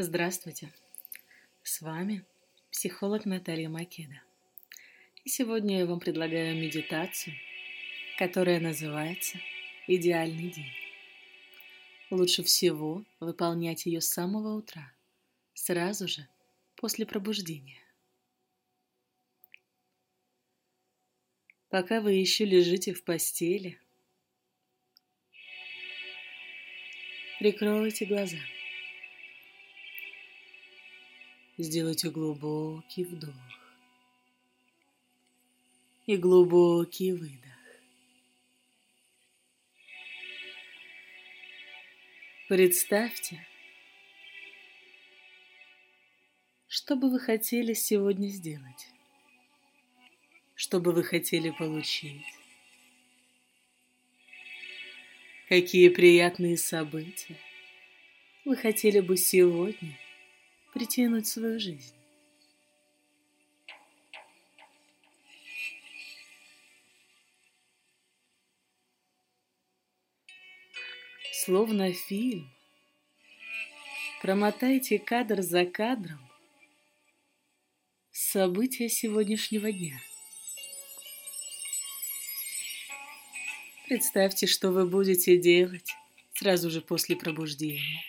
Здравствуйте! С вами психолог Наталья Македа. И сегодня я вам предлагаю медитацию, которая называется «Идеальный день». Лучше всего выполнять ее с самого утра, сразу же после пробуждения. Пока вы еще лежите в постели, прикройте глаза – Сделайте глубокий вдох и глубокий выдох. Представьте, что бы вы хотели сегодня сделать, что бы вы хотели получить, какие приятные события вы хотели бы сегодня – притянуть в свою жизнь. Словно фильм, промотайте кадр за кадром события сегодняшнего дня. Представьте, что вы будете делать сразу же после пробуждения.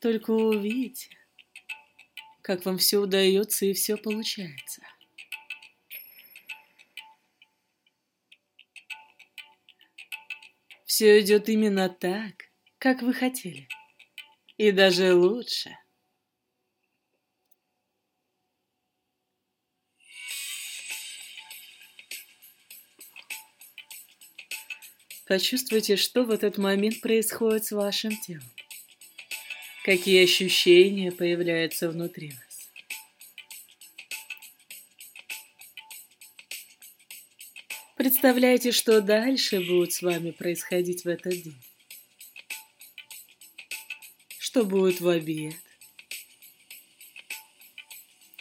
Только увидите, как вам все удается и все получается. Все идет именно так, как вы хотели. И даже лучше. Почувствуйте, что в этот момент происходит с вашим телом. Какие ощущения появляются внутри вас? Представляете, что дальше будет с вами происходить в этот день? Что будет в обед?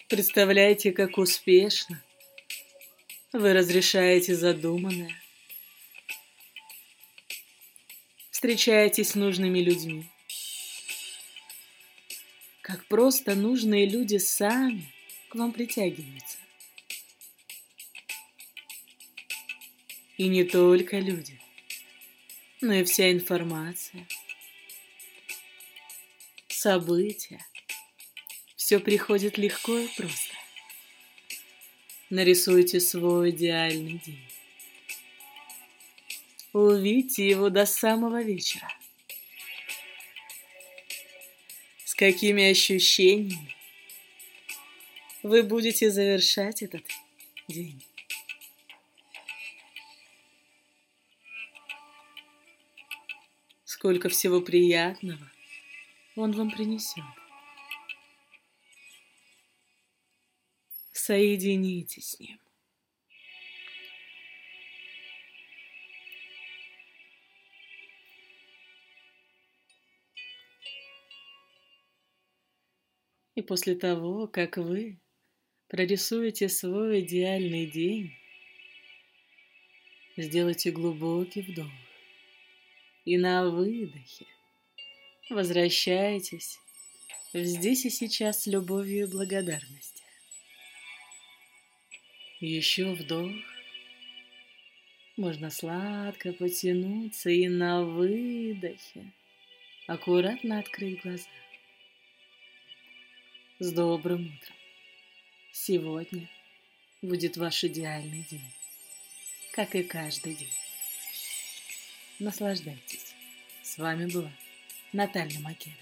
Представляете, как успешно вы разрешаете задуманное? Встречаетесь с нужными людьми? Как просто нужные люди сами к вам притягиваются. И не только люди, но и вся информация, события. Все приходит легко и просто. Нарисуйте свой идеальный день. Увидьте его до самого вечера. Какими ощущениями вы будете завершать этот день. Сколько всего приятного он вам принесет. Соединитесь с ним. И после того, как вы прорисуете свой идеальный день, сделайте глубокий вдох и на выдохе возвращайтесь в здесь и сейчас с любовью и благодарностью. Еще вдох. Можно сладко потянуться и на выдохе аккуратно открыть глаза с добрым утром. Сегодня будет ваш идеальный день, как и каждый день. Наслаждайтесь. С вами была Наталья Македа.